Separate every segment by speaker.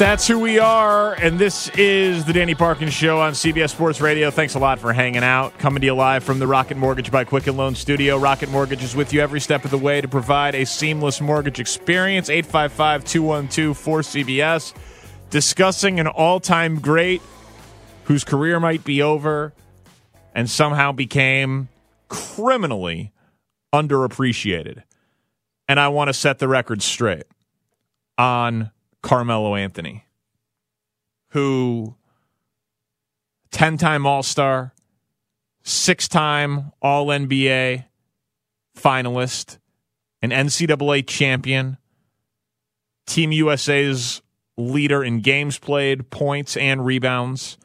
Speaker 1: That's who we are, and this is the Danny Parkins Show on CBS Sports Radio. Thanks a lot for hanging out. Coming to you live from the Rocket Mortgage by Quicken Loan Studio. Rocket Mortgage is with you every step of the way to provide a seamless mortgage experience. 855 212 4CBS. Discussing an all time great whose career might be over and somehow became criminally underappreciated. And I want to set the record straight on Carmelo Anthony, who 10 time All Star, six time All NBA finalist, an NCAA champion, Team USA's leader in games played, points, and rebounds,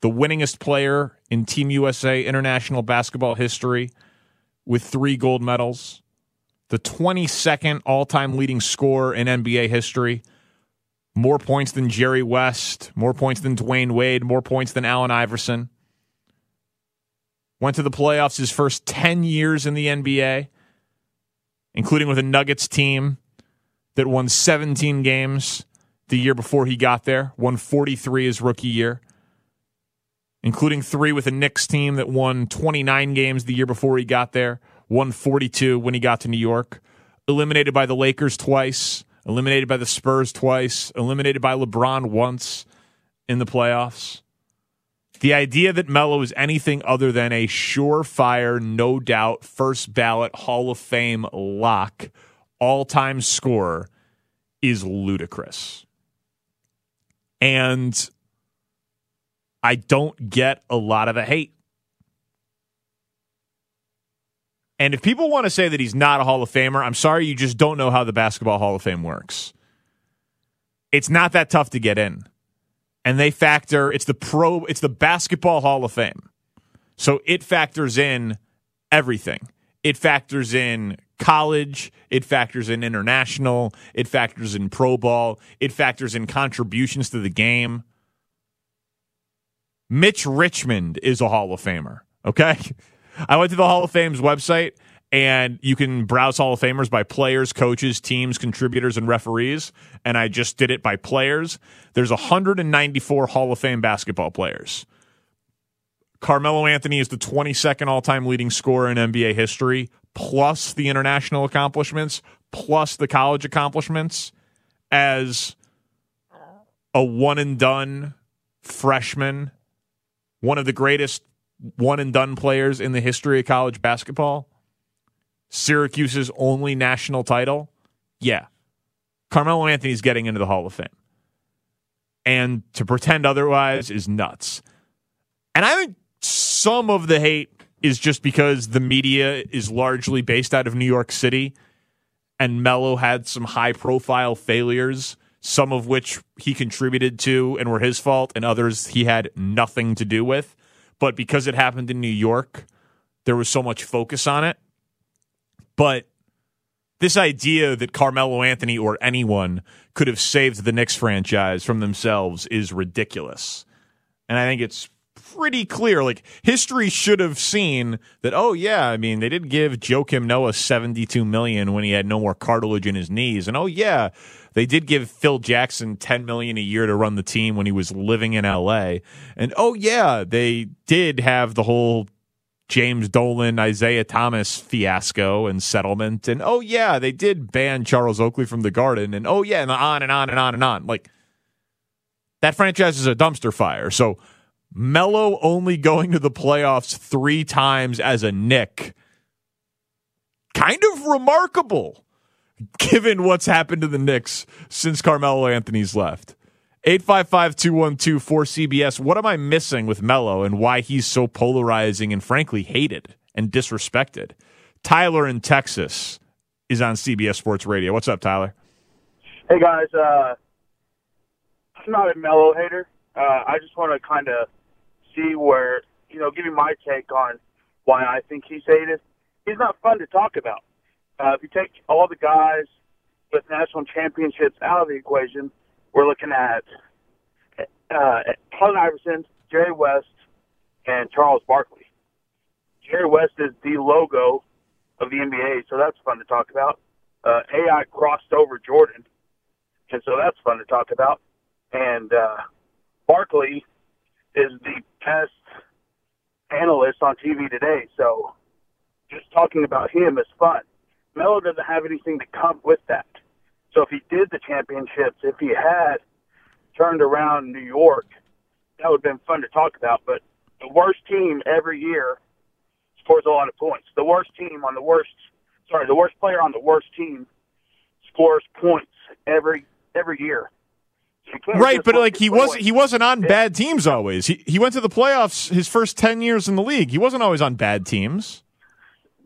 Speaker 1: the winningest player in Team USA international basketball history with three gold medals, the 22nd all time leading scorer in NBA history more points than Jerry West, more points than Dwyane Wade, more points than Allen Iverson. Went to the playoffs his first 10 years in the NBA, including with a Nuggets team that won 17 games the year before he got there, won 43 his rookie year, including three with a Knicks team that won 29 games the year before he got there, won 42 when he got to New York, eliminated by the Lakers twice eliminated by the Spurs twice, eliminated by LeBron once in the playoffs. The idea that Melo is anything other than a surefire, no doubt, first ballot Hall of Fame lock, all time scorer is ludicrous. And I don't get a lot of the hate. And if people want to say that he's not a Hall of Famer, I'm sorry, you just don't know how the Basketball Hall of Fame works. It's not that tough to get in. And they factor it's the pro it's the Basketball Hall of Fame. So it factors in everything. It factors in college, it factors in international, it factors in pro ball, it factors in contributions to the game. Mitch Richmond is a Hall of Famer, okay? I went to the Hall of Fame's website and you can browse Hall of Famers by players, coaches, teams, contributors, and referees. And I just did it by players. There's 194 Hall of Fame basketball players. Carmelo Anthony is the 22nd all time leading scorer in NBA history, plus the international accomplishments, plus the college accomplishments as a one and done freshman, one of the greatest one and done players in the history of college basketball. Syracuse's only national title. Yeah. Carmelo Anthony's getting into the Hall of Fame. And to pretend otherwise is nuts. And I think some of the hate is just because the media is largely based out of New York City and Melo had some high profile failures, some of which he contributed to and were his fault, and others he had nothing to do with but because it happened in New York, there was so much focus on it. But this idea that Carmelo Anthony or anyone could have saved the Knicks franchise from themselves is ridiculous. And I think it's pretty clear. Like history should have seen that. Oh yeah, I mean they did give Joakim Noah seventy two million when he had no more cartilage in his knees, and oh yeah, they did give Phil Jackson ten million a year to run the team when he was living in L.A. And oh yeah, they did have the whole James Dolan, Isiah Thomas fiasco and settlement. And oh yeah, they did ban Charles Oakley from the Garden. And oh yeah, and on and on and on and on. Like that franchise is a dumpster fire. So Melo only going to the playoffs three times as a Knick. Kind of remarkable given what's happened to the Knicks since Carmelo Anthony's left. 855 212 4CBS. What am I missing with Melo and why he's so polarizing and frankly hated and disrespected? Tyler in Texas is on CBS Sports Radio. What's up, Tyler?
Speaker 2: Hey, guys. Uh, I'm not a Melo hater. Uh, I just want to kind of see where, you know, give you my take on why I think he's hated. He's not fun to talk about. Uh, if you take all the guys with national championships out of the equation, we're looking at uh, Allen Iverson, Jerry West, and Charles Barkley. Jerry West is the logo of the NBA, so that's fun to talk about. Uh, AI crossed over Jordan, and so that's fun to talk about. And uh, Barkley is the best analyst on TV today, so just talking about him is fun. Melo doesn't have anything to come with that. So if he did the championships, if he had turned around New York, that would have been fun to talk about. But the worst team every year scores a lot of points. The worst team on the worst, sorry, the worst player on the worst team scores points every every year.
Speaker 1: Right, but like he was he wasn't on yeah. bad teams always. He he went to the playoffs his first 10 years in the league. He wasn't always on bad teams.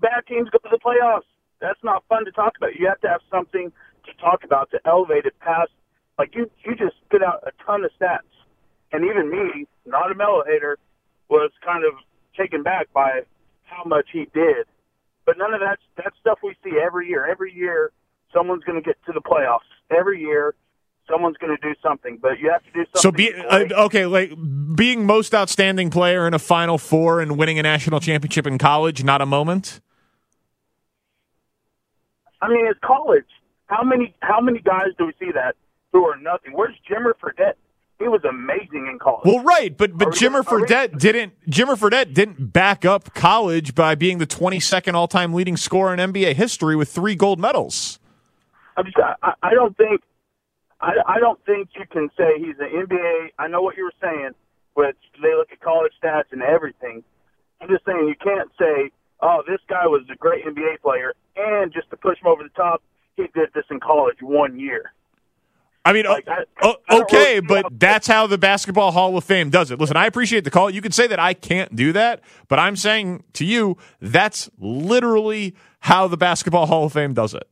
Speaker 2: Bad teams go to the playoffs. That's not fun to talk about. You have to have something to talk about to elevate it past like you you just spit out a ton of stats. And even me, not a Melo hater, was kind of taken back by how much he did. But none of that that stuff we see every year. Every year someone's going to get to the playoffs. Every year someone's going to do something, but you have to do something.
Speaker 1: So be uh, okay, like being most outstanding player in a Final Four and winning a national championship in college, not a moment.
Speaker 2: I mean, it's college. How many how many guys do we see that who are nothing? Where's Jimmer Fredette? He was amazing in college.
Speaker 1: Well, right, but but Jimmer Fredette didn't Jimmer Fredette didn't back up college by being the 22nd all time leading scorer in NBA history with three gold medals.
Speaker 2: I'm just, I, I don't think I, I don't think you can say he's an NBA. I know what you were saying, but they look at college stats and everything. I'm just saying you can't say, oh, this guy was a great NBA player, and just to push him over the top, he did this in college one year.
Speaker 1: I mean, like, I, I okay, really but that's how the Basketball Hall of Fame does it. Listen, I appreciate the call. You can say that I can't do that, but I'm saying to you, that's literally how the Basketball Hall of Fame does it.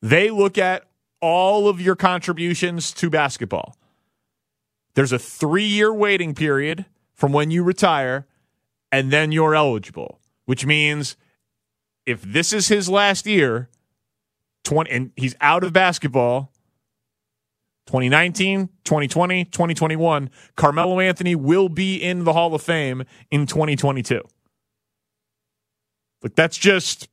Speaker 1: They look at all of your contributions to basketball. There's a three year waiting period from when you retire, and then you're eligible, which means if this is his last year, 20, and he's out of basketball 2019, 2020, 2021, Carmelo Anthony will be in the Hall of Fame in 2022. Like that's just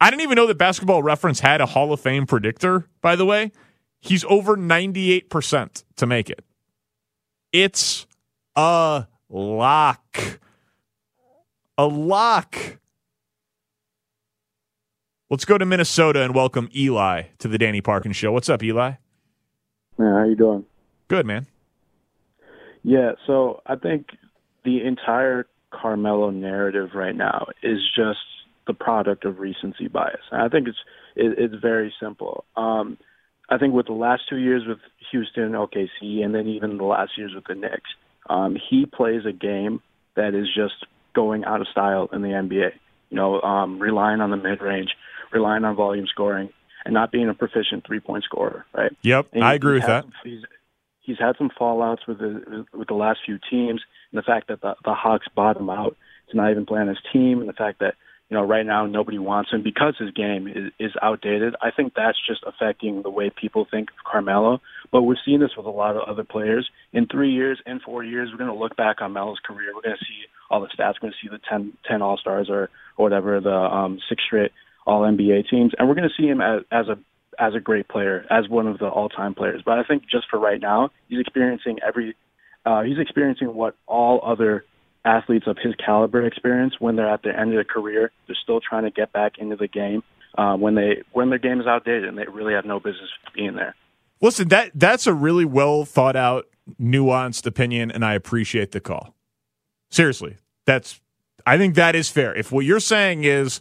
Speaker 1: I didn't even know that Basketball Reference had a Hall of Fame predictor, by the way. He's over 98% to make it. It's a lock. A lock. Let's go to Minnesota and welcome Eli to the Danny Parkins show. What's up, Eli?
Speaker 3: Yeah, how you doing?
Speaker 1: Good, man.
Speaker 3: Yeah, so I think the entire Carmelo narrative right now is just the product of recency bias. And I think it's it, it's very simple. Um, I think with the last two years with Houston, OKC, and then even the last years with the Knicks, um, he plays a game that is just going out of style in the NBA. You know, um, relying on the mid range, relying on volume scoring, and not being a proficient three point scorer. Right.
Speaker 1: Yep, and I agree with that.
Speaker 3: Some, he's, he's had some fallouts with the with the last few teams, and the fact that the, the Hawks bottom out to not even play on his team, and the fact that you know, right now nobody wants him because his game is, is outdated. I think that's just affecting the way people think of Carmelo. But we're seeing this with a lot of other players. In three years, in four years, we're going to look back on Melo's career. We're going to see all the stats. We're going to see the 10, 10 All Stars or, or whatever, the um, six straight All NBA teams, and we're going to see him as, as a as a great player, as one of the all time players. But I think just for right now, he's experiencing every uh, he's experiencing what all other athletes of his caliber experience when they're at the end of their career. They're still trying to get back into the game uh, when they when their game is outdated and they really have no business being there.
Speaker 1: Listen, that that's a really well thought out, nuanced opinion, and I appreciate the call. Seriously, that's I think that is fair. If what you're saying is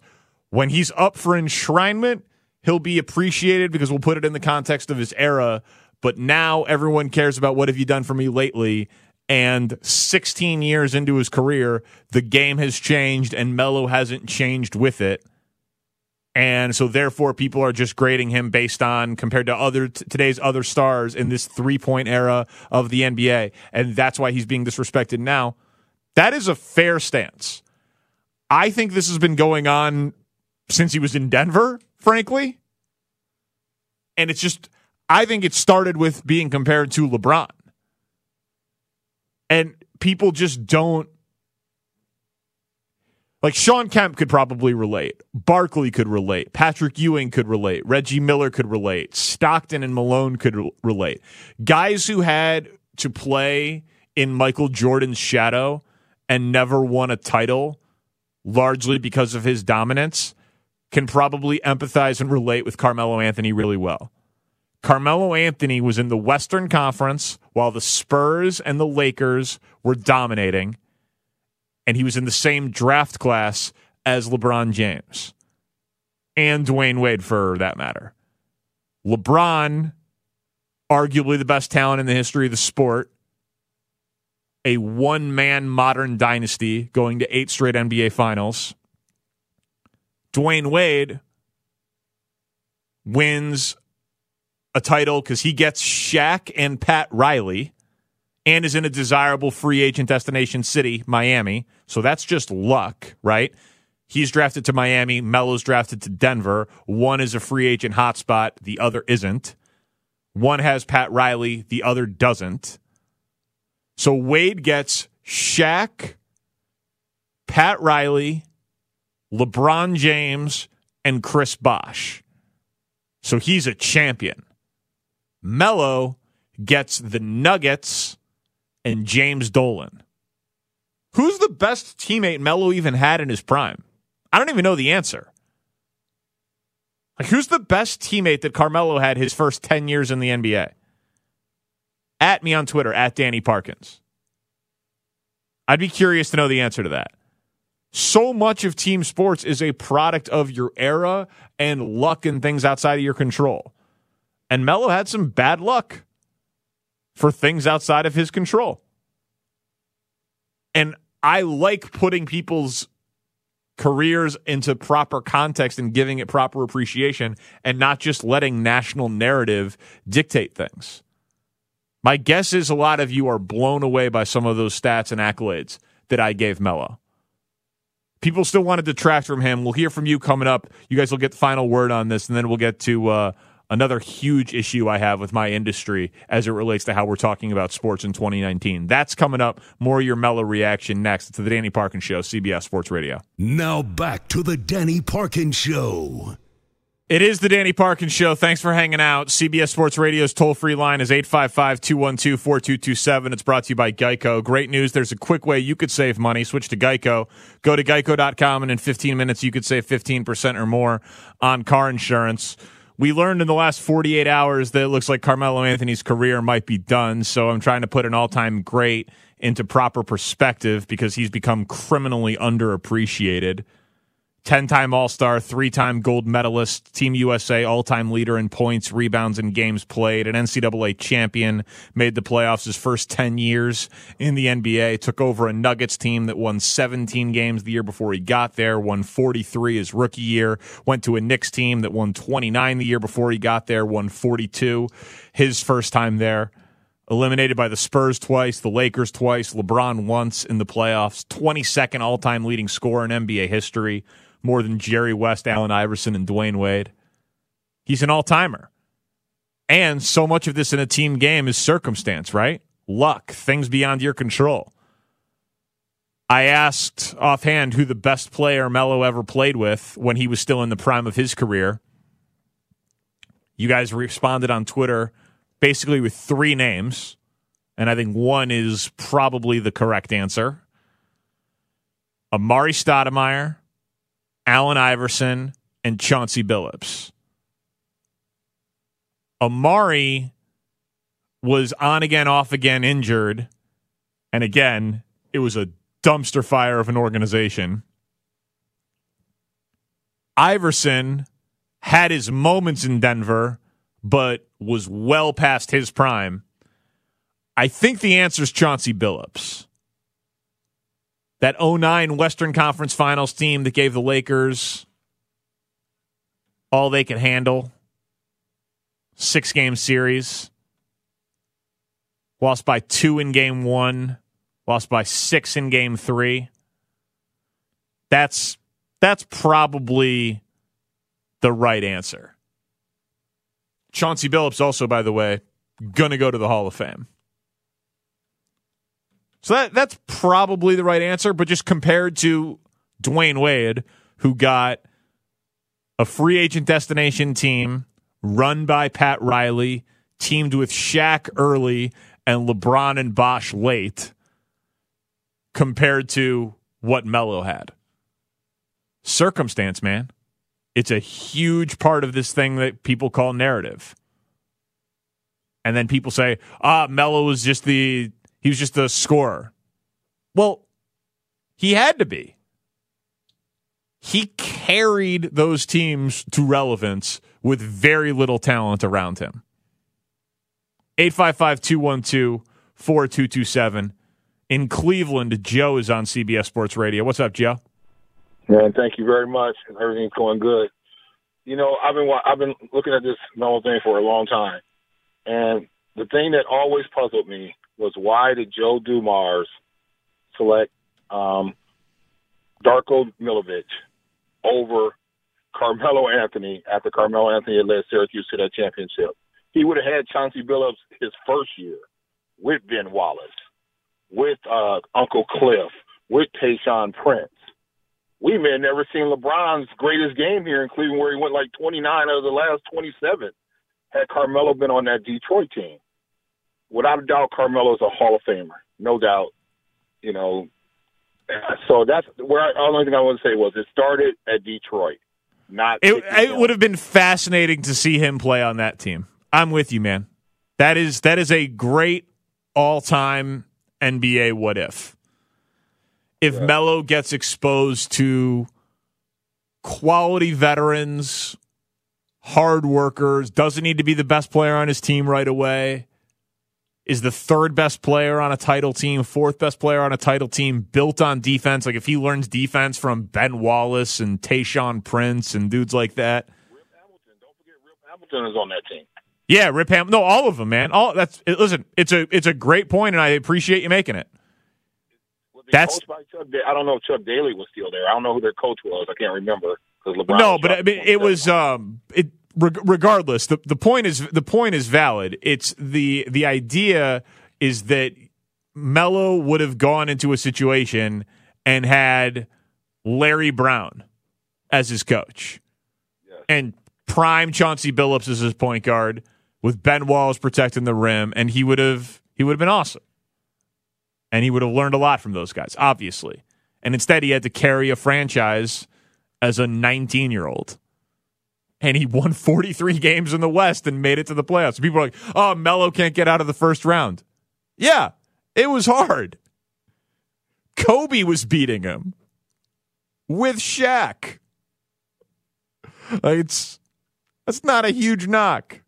Speaker 1: when he's up for enshrinement, he'll be appreciated because we'll put it in the context of his era. But now everyone cares about what have you done for me lately, and 16 years into his career, the game has changed and Melo hasn't changed with it. And so therefore people are just grading him based on compared to other t- today's other stars in this three-point era of the NBA and that's why he's being disrespected now. That is a fair stance. I think this has been going on since he was in Denver, frankly. And it's just, I think it started with being compared to LeBron. And people just don't. Like Shawn Kemp could probably relate. Barkley could relate. Patrick Ewing could relate. Reggie Miller could relate. Stockton and Malone could re- relate. Guys who had to play in Michael Jordan's shadow and never won a title largely because of his dominance can probably empathize and relate with Carmelo Anthony really well. Carmelo Anthony was in the Western Conference while the Spurs and the Lakers were dominating, and he was in the same draft class as LeBron James and Dwyane Wade, for that matter. LeBron, arguably the best talent in the history of the sport, a one man modern dynasty going to eight straight NBA finals. Dwyane Wade wins a title because he gets Shaq and Pat Riley and is in a desirable free agent destination city, Miami. So that's just luck, right? He's drafted to Miami. Melo's drafted to Denver. One is a free agent hotspot, the other isn't. One has Pat Riley, the other doesn't. So Wade gets Shaq, Pat Riley, LeBron James, and Chris Bosh. So he's a champion. Melo gets the Nuggets and James Dolan. Who's the best teammate Melo even had in his prime? I don't even know the answer. Like, who's the best teammate that Carmelo had his first 10 years in the NBA? At me on Twitter, at Danny Parkins. I'd be curious to know the answer to that. So much of team sports is a product of your era and luck and things outside of your control. And Melo had some bad luck for things outside of his control. And I like putting people's careers into proper context and giving it proper appreciation and not just letting national narrative dictate things. My guess is a lot of you are blown away by some of those stats and accolades that I gave Melo. People still want to detract from him. We'll hear from you coming up. You guys will get the final word on this, and then we'll get to uh, another huge issue I have with my industry as it relates to how we're talking about sports in 2019. That's coming up. More your Melo reaction next to the Danny Parkins Show, CBS Sports Radio.
Speaker 4: Now back to the Danny Parkins Show.
Speaker 1: It is the Danny Parkins Show. Thanks for hanging out. CBS Sports Radio's toll free line is 855 212 4227. It's brought to you by Geico. Great news. There's a quick way you could save money. Switch to Geico. Go to geico.com, and in 15 minutes, you could save 15% or more on car insurance. We learned in the last 48 hours that it looks like Carmelo Anthony's career might be done. So I'm trying to put an all time great into proper perspective because he's become criminally underappreciated. 10 time All Star, three time gold medalist, Team USA all time leader in points, rebounds, and games played, an NCAA champion, made the playoffs his first 10 years in the NBA, took over a Nuggets team that won 17 games the year before he got there, won 43 his rookie year, went to a Knicks team that won 29 the year before he got there, won 42 his first time there eliminated by the Spurs twice, the Lakers twice, LeBron once in the playoffs, 22nd all time leading scorer in NBA history, more than Jerry West, Allen Iverson, and Dwyane Wade. He's an all timer. And so much of this in a team game is circumstance, right? Luck, things beyond your control. I asked offhand who the best player Melo ever played with when he was still in the prime of his career. You guys responded on Twitter basically with three names, and I think one is probably the correct answer. Amar'e Stoudemire, Allen Iverson, and Chauncey Billups. Amar'e was on again, off again, injured. And again, it was a dumpster fire of an organization. Iverson had his moments in Denver, but was well past his prime. I think the answer is Chauncey Billups that 09 Western Conference Finals team that gave the Lakers all they could handle. Six game series. Lost by two in game one. lost by six in game three. That's that's probably the right answer. Chauncey Billups also, by the way, gonna go to the Hall of Fame. So that that's probably the right answer, but just compared to Dwyane Wade, who got a free agent destination team run by Pat Riley, teamed with Shaq early and LeBron and Bosh late, compared to what Melo had. Circumstance, man. It's a huge part of this thing that people call narrative. And then people say, ah, Melo was just the he was just a scorer. Well, he had to be. He carried those teams to relevance with very little talent around him. 855 212 4227. In Cleveland, Joe is on CBS Sports Radio. What's up, Joe?
Speaker 5: Man, thank you very much. Everything's going good. You know, I've been I've been looking at this Melo thing for a long time, and the thing that always puzzled me was why did Joe Dumars select um, Darko Milovic over Carmelo Anthony after Carmelo Anthony had led Syracuse to that championship. He would have had Chauncey Billups his first year with Ben Wallace, with uh, Uncle Cliff, with Tayshaun Prince. We may have never seen LeBron's greatest game here in Cleveland where he went like 29 out of the last 27 had Carmelo been on that Detroit team. Without a doubt, Carmelo is a Hall of Famer, no doubt. You know, so that's where I, the only thing I want to say was it started at Detroit. Not
Speaker 1: it, it would have been fascinating to see him play on that team. I'm with you, man. That is that is a great all time NBA what if. If yeah. Melo gets exposed to quality veterans, hard workers, doesn't need to be the best player on his team right away, is the third best player on a title team, fourth best player on a title team, built on defense. Like if he learns defense from Ben Wallace and Tayshaun Prince and dudes like that.
Speaker 5: Rip Hamilton, don't forget Rip Hamilton is on that team.
Speaker 1: Yeah, Rip Ham. No, all of them, man. All that's listen. It's a it's a great point, and I appreciate you making it.
Speaker 5: That's Chuck, I don't know if Chuck Daly was still there. I don't know who their coach was. I can't remember because LeBron.
Speaker 1: No, but I mean, it was um it regardless, the, the point is the point is valid. It's the the idea is that Melo would have gone into a situation and had Larry Brown as his coach, yes. and prime Chauncey Billups as his point guard with Ben Wallace protecting the rim, and he would have he would have been awesome, and he would have learned a lot from those guys, obviously. And instead, he had to carry a franchise as a 19 year old and he won 43 games in the West and made it to the playoffs. People are like, oh, Melo can't get out of the first round. Yeah, it was hard. Kobe was beating him with Shaq. Like it's that's not a huge knock.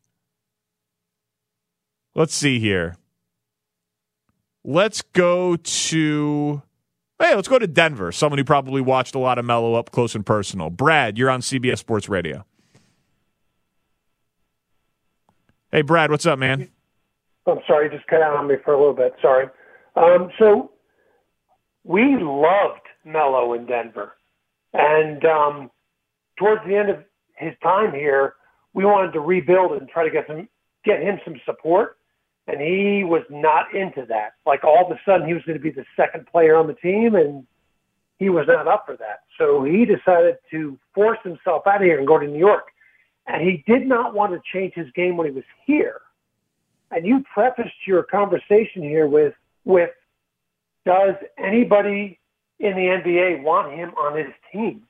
Speaker 1: Let's see here. Let's go to Hey, let's go to Denver. Someone who probably watched a lot of Melo up close and personal. Brad, you're on CBS Sports Radio. Hey, Brad, what's up, man?
Speaker 6: I'm sorry, just cut out on me for a little bit. Sorry. Um, so we loved Melo in Denver, and um, towards the end of his time here, we wanted to rebuild and try to get some get him some support, and he was not into that. Like all of a sudden, he was going to be the second player on the team, and he was not up for that. So he decided to force himself out of here and go to New York. And he did not want to change his game when he was here. And you prefaced your conversation here with, with does anybody in the NBA want him on his team?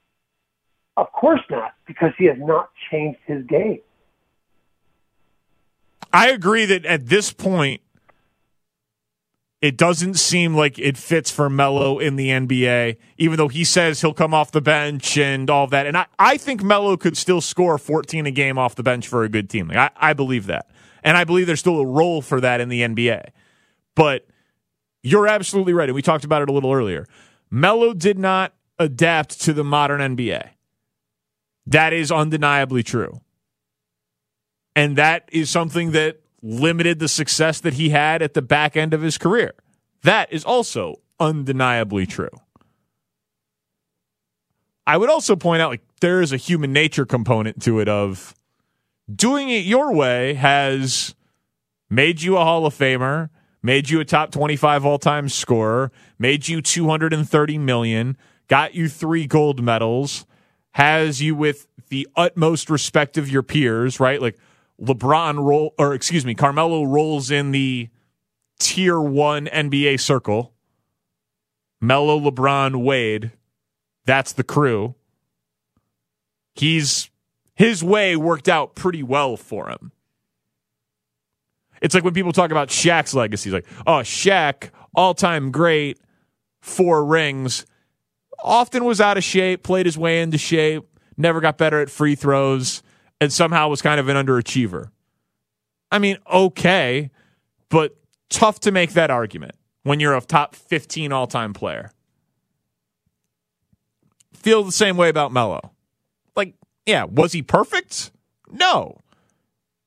Speaker 6: Of course not, because he has not changed his game.
Speaker 1: I agree that at this point, it doesn't seem like it fits for Melo in the NBA, even though he says he'll come off the bench and all that. And I, I think Melo could still score 14 a game off the bench for a good team. Like I, I believe that. And I believe there's still a role for that in the NBA. But you're absolutely right. And we talked about it a little earlier. Melo did not adapt to the modern NBA. That is undeniably true. And that is something that limited the success that he had at the back end of his career. That is also undeniably true. I would also point out like there is a human nature component to it of doing it your way has made you a Hall of Famer, made you a top 25 all-time scorer, made you 230 million, got you 3 gold medals, has you with the utmost respect of your peers, right? Like LeBron roll or excuse me, Carmelo rolls in the tier 1 NBA circle. Melo, LeBron, Wade, that's the crew. He's his way worked out pretty well for him. It's like when people talk about Shaq's legacy, like, oh, Shaq, all time great, four rings, often was out of shape, played his way into shape, never got better at free throws, and somehow was kind of an underachiever. I mean, okay, but tough to make that argument when you're a top 15 all time player. Feel the same way about Melo. Like, yeah, was he perfect? No.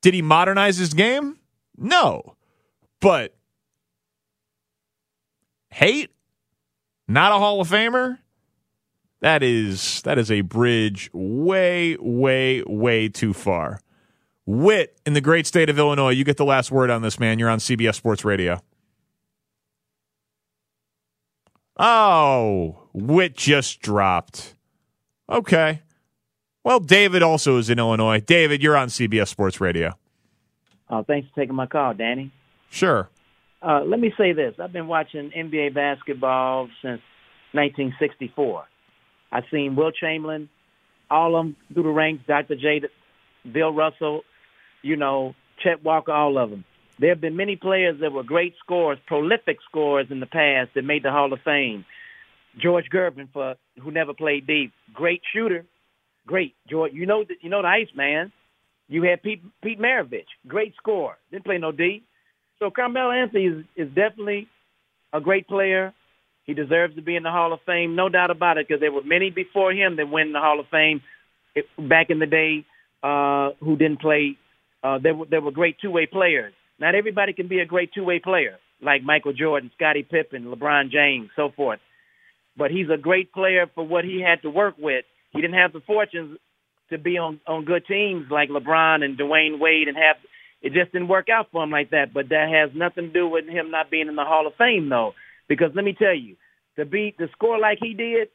Speaker 1: Did he modernize his game? No. But hate? Not a Hall of Famer? That is that is a bridge way, way, way too far. Wit in the great state of Illinois, you get the last word on this, man. You're on CBS Sports Radio. Oh, Wit just dropped. Okay. Well, David also is in Illinois. David, you're on CBS Sports Radio.
Speaker 7: Uh, thanks for taking my call, Danny.
Speaker 1: Sure.
Speaker 7: Uh, let me say this. I've been watching NBA basketball since 1964. I've seen Wilt Chamberlain, all of them through the ranks, Dr. J, Bill Russell, you know, Chet Walker, all of them. There have been many players that were great scorers, prolific scorers in the past that made the Hall of Fame. George Gervin, for who never played deep, great shooter, great George. You know, you know the Iceman. You had Pete Pete Maravich, great scorer, didn't play no D. So Carmelo Anthony is, is definitely a great player. He deserves to be in the Hall of Fame, no doubt about it, because there were many before him that went in the Hall of Fame back in the day uh, who didn't play. Uh, there were there were great two way players. Not everybody can be a great two way player like Michael Jordan, Scottie Pippen, LeBron James, so forth. But he's a great player for what he had to work with. He didn't have the fortunes to be on on good teams like LeBron and Dwyane Wade and have it just didn't work out for him like that. But that has nothing to do with him not being in the Hall of Fame though. Because let me tell you, to beat to score like he did,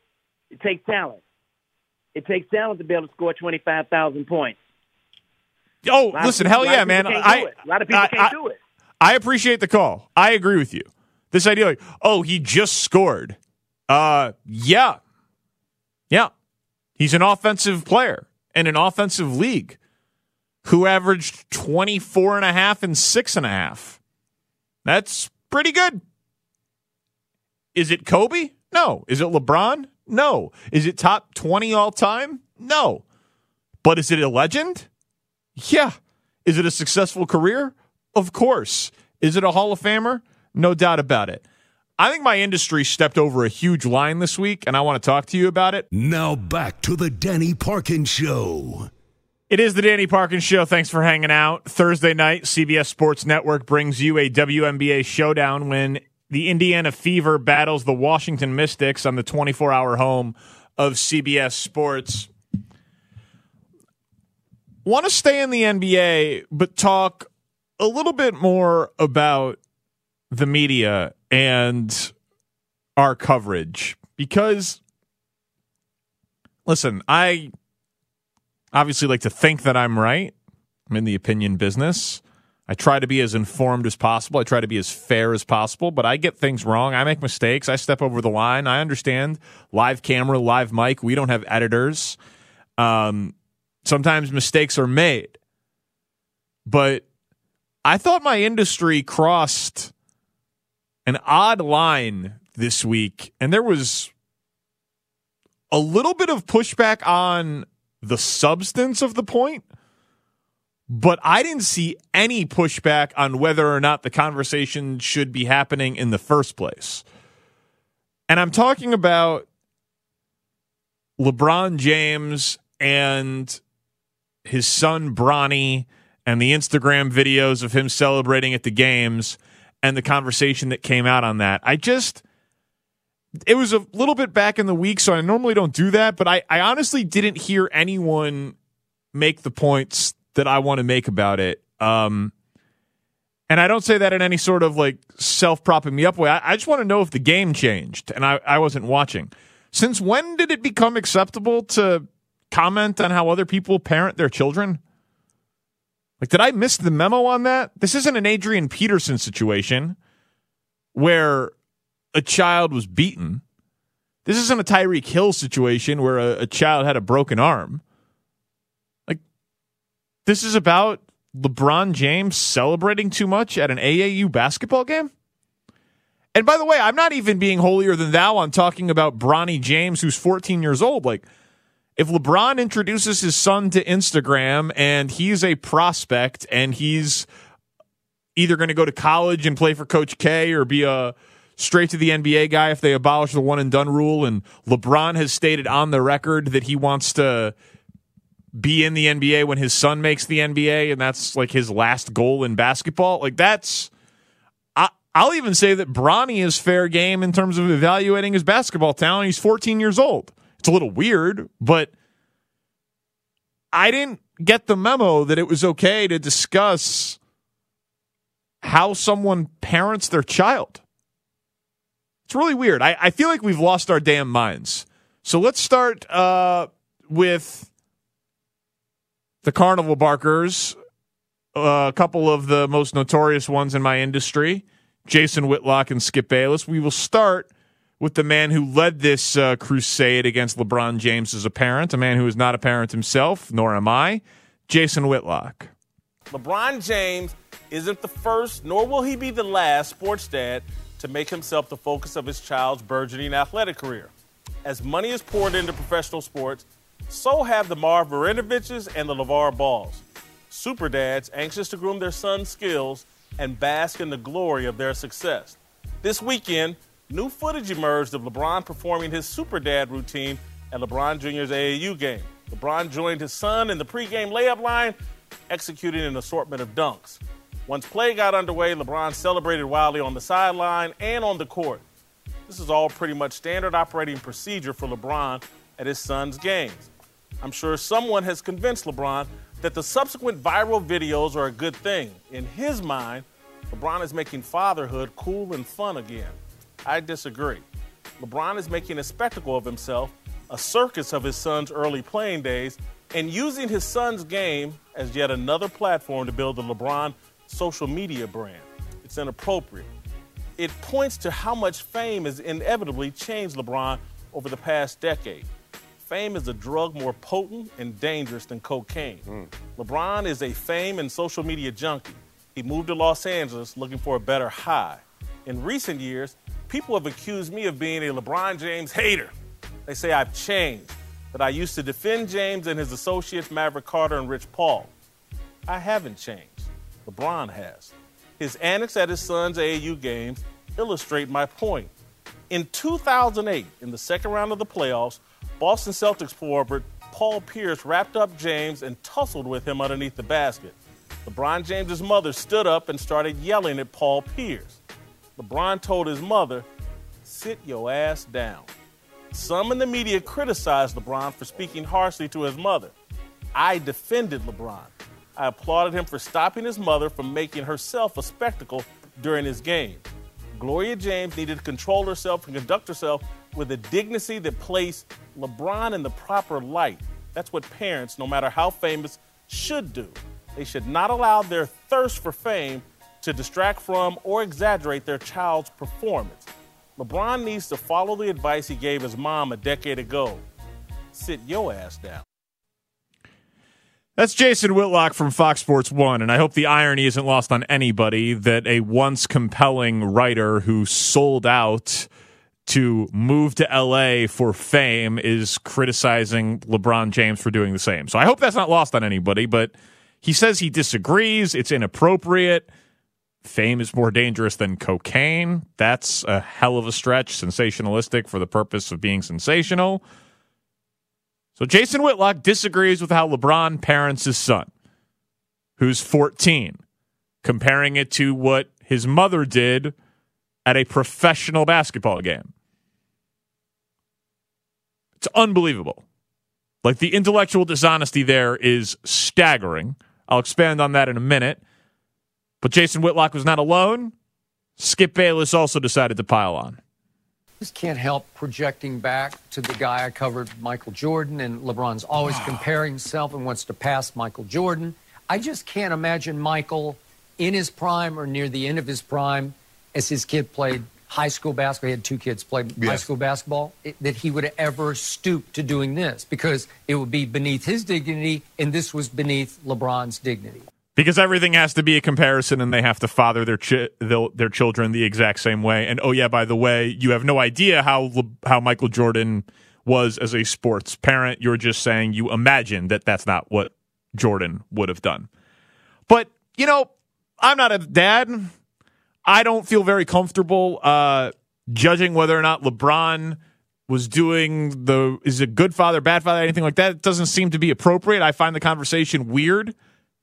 Speaker 7: it takes talent. It takes talent to be able to score twenty five thousand points.
Speaker 1: Oh, listen, hell yeah, man! I,
Speaker 7: a lot of people
Speaker 1: I,
Speaker 7: can't
Speaker 1: I,
Speaker 7: do it.
Speaker 1: I appreciate the call. I agree with you. This idea, like, oh, he just scored. Uh, yeah, yeah. He's an offensive player in an offensive league who averaged 24 and a half and six and a half. That's pretty good. Is it Kobe? No. Is it LeBron? No. Is it top 20 all time? No. But is it a legend? Yeah. Is it a successful career? Of course. Is it a Hall of Famer? No doubt about it. I think my industry stepped over a huge line this week, and I want to talk to you about it.
Speaker 4: Now back to the Danny Parkins Show.
Speaker 1: It is the Danny Parkins Show. Thanks for hanging out. Thursday night, CBS Sports Network brings you a WNBA showdown when the Indiana Fever battles the Washington Mystics on the 24 hour home of CBS Sports. Want to stay in the NBA, but talk a little bit more about the media and our coverage because listen, I obviously like to think that I'm right. I'm in the opinion business. I try to be as informed as possible. I try to be as fair as possible, but I get things wrong. I make mistakes. I step over the line. I understand live camera, live mic. We don't have editors. Um, sometimes mistakes are made. But I thought my industry crossed an odd line this week, and there was a little bit of pushback on the substance of the point, but I didn't see any pushback on whether or not the conversation should be happening in the first place. And I'm talking about LeBron James and his son Bronny and the Instagram videos of him celebrating at the games and the conversation that came out on that. I just it was a little bit back in the week, so I normally don't do that, but I, I honestly didn't hear anyone make the points that I want to make about it. Um, and I don't say that in any sort of like self propping me up way. I, I just want to know if the game changed, and I, I wasn't watching. Since when did it become acceptable to comment on how other people parent their children? Like, did I miss the memo on that? This isn't an Adrian Peterson situation where a child was beaten. This isn't a Tyreek Hill situation where a, a child had a broken arm. This is about LeBron James celebrating too much at an AAU basketball game? And by the way, I'm not even being holier than thou on talking about Bronny James, who's 14 years old. Like, if LeBron introduces his son to Instagram and he's a prospect and he's either going to go to college and play for Coach K or be a straight to the NBA guy if they abolish the one and done rule, and LeBron has stated on the record that he wants to be in the NBA when his son makes the NBA, and that's like his last goal in basketball. Like that's, I, I'll even say that Bronny is fair game in terms of evaluating his basketball talent. He's 14 years old. It's a little weird, but I didn't get the memo that it was okay to discuss how someone parents their child. It's really weird. I, I feel like we've lost our damn minds. So let's start uh, with the carnival barkers, uh, a couple of the most notorious ones in my industry, Jason Whitlock and Skip Bayless. We will start with the man who led this uh, crusade against LeBron James as a parent, a man who is not a parent himself, nor am I, Jason Whitlock.
Speaker 8: LeBron James isn't the first, nor will he be the last sports dad to make himself the focus of his child's burgeoning athletic career. As money is poured into professional sports, so have the Marv Marinoviches and the LeVar Balls. Super dads anxious to groom their son's skills and bask in the glory of their success. This weekend, new footage emerged of LeBron performing his super dad routine at LeBron Jr.'s AAU game. LeBron joined his son in the pregame layup line, executing an assortment of dunks. Once play got underway, LeBron celebrated wildly on the sideline and on the court. This is all pretty much standard operating procedure for LeBron at his son's games. I'm sure someone has convinced LeBron that the subsequent viral videos are a good thing. In his mind, LeBron is making fatherhood cool and fun again. I disagree. LeBron is making a spectacle of himself, a circus of his son's early playing days, and using his son's game as yet another platform to build the LeBron social media brand. It's inappropriate. It points to how much fame has inevitably changed LeBron over the past decade. Fame is a drug more potent and dangerous than cocaine. Mm. LeBron is a fame and social media junkie. He moved to Los Angeles looking for a better high. In recent years, people have accused me of being a LeBron James hater. They say I've changed, that I used to defend James and his associates Maverick Carter and Rich Paul. I haven't changed. LeBron has. His antics at his son's AAU games illustrate my point. In 2008, in the second round of the playoffs, Boston Celtics forward Paul Pierce wrapped up James and tussled with him underneath the basket. LeBron James's mother stood up and started yelling at Paul Pierce. LeBron told his mother, Sit your ass down. Some in the media criticized LeBron for speaking harshly to his mother. I defended LeBron. I applauded him for stopping his mother from making herself a spectacle during his game. Gloria James needed to control herself and conduct herself with a dignity that placed LeBron in the proper light. That's what parents, no matter how famous, should do. They should not allow their thirst for fame to distract from or exaggerate their child's performance. LeBron needs to follow the advice he gave his mom a decade ago sit your ass down.
Speaker 1: That's Jason Whitlock from Fox Sports One, and I hope the irony isn't lost on anybody that a once compelling writer who sold out to move to LA for fame is criticizing LeBron James for doing the same. So I hope that's not lost on anybody, but he says he disagrees. It's inappropriate. Fame is more dangerous than cocaine. That's a hell of a stretch, sensationalistic for the purpose of being sensational. So Jason Whitlock disagrees with how LeBron parents his son, who's 14, comparing it to what his mother did at a professional basketball game. It's unbelievable. Like the intellectual dishonesty there is staggering. I'll expand on that in a minute. But Jason Whitlock was not alone. Skip Bayless also decided to pile on.
Speaker 9: Just can't help projecting back to the guy I covered, Michael Jordan, and LeBron's always comparing himself and wants to pass Michael Jordan. I just can't imagine Michael in his prime or near the end of his prime as his kid played high school basketball. He had two kids play high school basketball. It, that he would ever stoop to doing this because it would be beneath his dignity, and this was beneath LeBron's dignity.
Speaker 1: Because everything has to be a comparison, and they have to father their chi- their, their children the exact same way. And oh yeah, by the way, you have no idea how Le- how Michael Jordan was as a sports parent. You're just saying you imagine that that's not what Jordan would have done. But you know, I'm not a dad. I don't feel very comfortable uh, judging whether or not LeBron was doing the is a good father, bad father, anything like that. It doesn't seem to be appropriate. I find the conversation weird.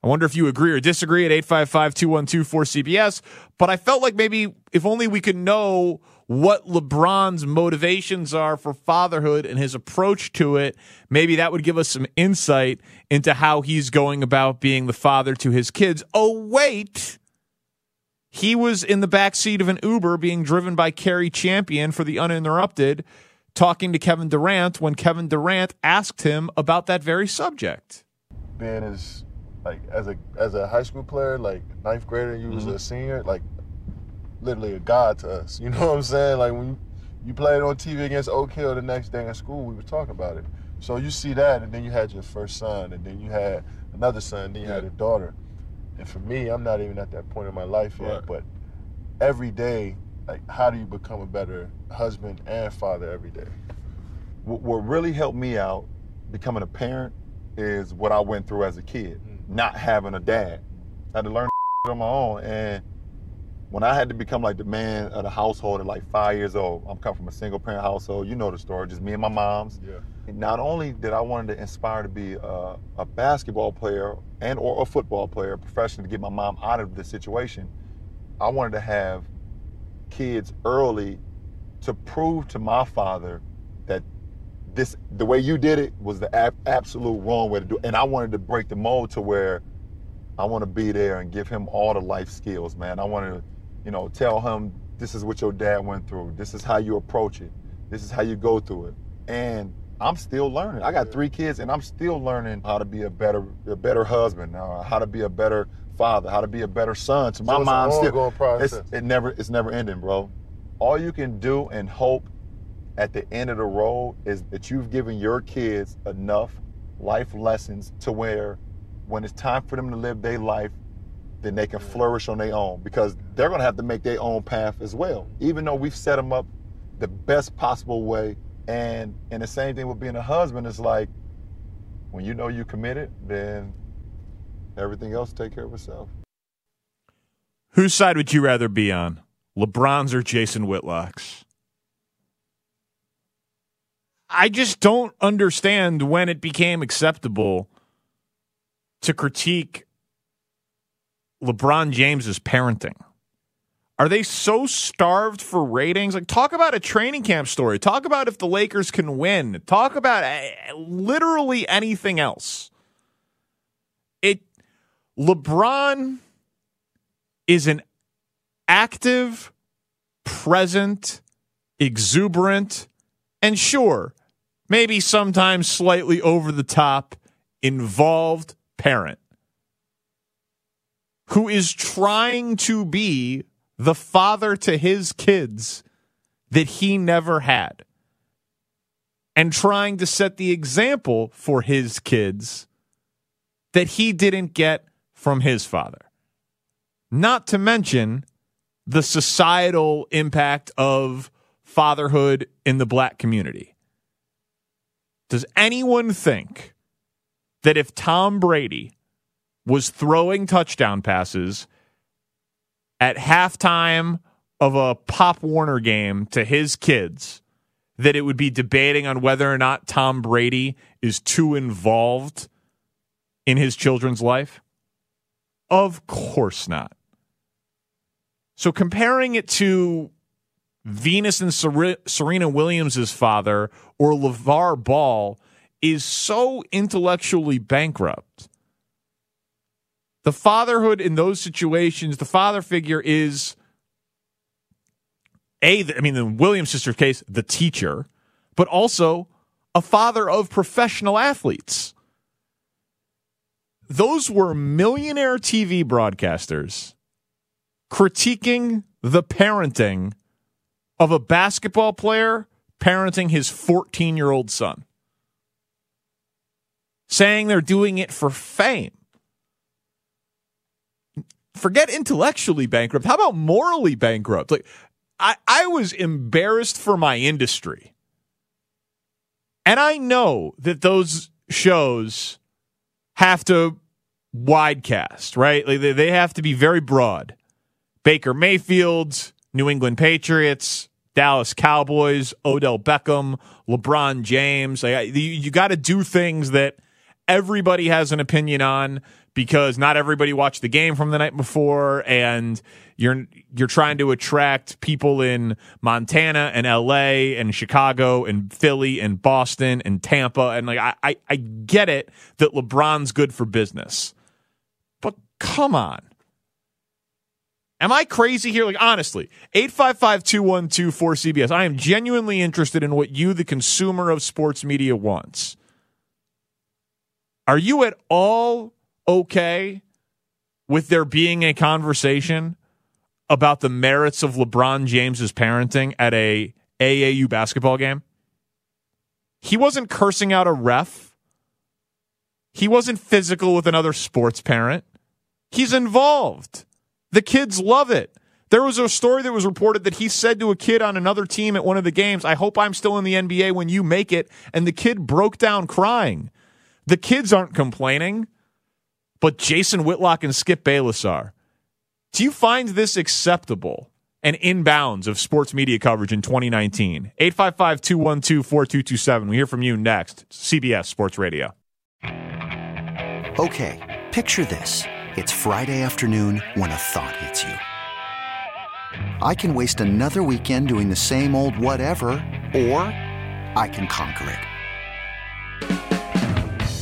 Speaker 1: I wonder if you agree or disagree at 855-212-4CBS. But I felt like maybe if only we could know what LeBron's motivations are for fatherhood and his approach to it, maybe that would give us some insight into how he's going about being the father to his kids. Oh, wait. He was in the back seat of an Uber being driven by Kerry Champion for the uninterrupted, talking to Kevin Durant when Kevin Durant asked him about that very subject.
Speaker 10: being as like as a as a high school player, like ninth grader, you was mm-hmm. a senior, like literally a god to us. You know what I'm saying? Like when you, you played on TV against Oak Hill the next day in school, we were talking about it. So you see that, and then you had your first son, and then you had another son, and then you had a daughter. And for me, I'm not even at that point in my life yet,
Speaker 5: Right.
Speaker 10: but every day, like how do you become a better husband and father every day?
Speaker 11: what, what really helped me out becoming a parent is what I went through as a kid, mm. not having a dad. I had to learn on my own. And when I had to become like the man of the household at like five years old, I'm coming from a single parent household. You know the story, just me and my mom's.
Speaker 10: Yeah.
Speaker 11: Not only did I wanted to inspire to be a, a basketball player and or a football player professionally to get my mom out of the situation, I wanted to have kids early to prove to my father that this the way you did it was the ab- absolute wrong way to do it. And I wanted to break the mold to where I want to be there and give him all the life skills, man. I want to, you know, tell him this is what your dad went through. This is how you approach it. This is how you go through it. And I'm still learning. I got three kids, and I'm still learning how to be a better, a better husband, uh, how to be a better father, how to be a better son to my
Speaker 10: So it's an
Speaker 11: mom. Still,
Speaker 10: ongoing process.
Speaker 11: it's, it never, it's never ending, bro. All you can do and hope at the end of the road is that you've given your kids enough life lessons to where when it's time for them to live their life, then they can flourish on their own because they're going to have to make their own path as well. Even though we've set them up the best possible way. And and the same thing with being a husband is like when you know you committed, then everything else take care of itself.
Speaker 1: Whose side would you rather be on? LeBron's or Jason Whitlock's? I just don't understand when it became acceptable to critique LeBron James's parenting. Are they so starved for ratings? Like, talk about a training camp story. Talk about if the Lakers can win. Talk about uh, literally anything else. It LeBron is an active, present, exuberant, and sure, maybe sometimes slightly over the top, involved parent who is trying to be the father to his kids that he never had and trying to set the example for his kids that he didn't get from his father. Not to mention the societal impact of fatherhood in the black community. Does anyone think that if Tom Brady was throwing touchdown passes at halftime of a Pop Warner game to his kids, that it would be debating on whether or not Tom Brady is too involved in his children's life? Of course not. So comparing it to Venus and Serena Williams's father or LeVar Ball is so intellectually bankrupt. The fatherhood in those situations, the father figure is a, I mean, the Williams sister's case, the teacher, but also a father of professional athletes. Those were millionaire TV broadcasters critiquing the parenting of a basketball player parenting his 14 year old son, saying they're doing it for fame. Forget intellectually bankrupt. How about morally bankrupt? Like, I, I was embarrassed for my industry. And I know that those shows have to widecast, right? Like they, they have to be very broad. Baker Mayfield, New England Patriots, Dallas Cowboys, Odell Beckham, LeBron James. Like, you, you got to do things that everybody has an opinion on because not everybody watched the game from the night before and you're you're trying to attract people in Montana and LA and Chicago and Philly and Boston and Tampa and like I, I, I get it that LeBron's good for business. But come on. Am I crazy here? Like, honestly, 855 212 4CBS. I am genuinely interested in what you, the consumer of sports media, wants. Are you at all okay with there being a conversation about the merits of LeBron James's parenting at a AAU basketball game? He wasn't cursing out a ref. He wasn't physical with another sports parent. He's involved. The kids love it. There was a story that was reported that he said to a kid on another team at one of the games, I hope I'm still in the NBA when you make it. And the kid broke down crying. The kids aren't complaining but Jason Whitlock and Skip Bayless are. Do you find this acceptable and inbounds of sports media coverage in 2019? 855 212 4227. We hear from you next. CBS Sports Radio.
Speaker 12: Okay, picture this. It's Friday afternoon when a thought hits you. I can waste another weekend doing the same old whatever, or I can conquer it.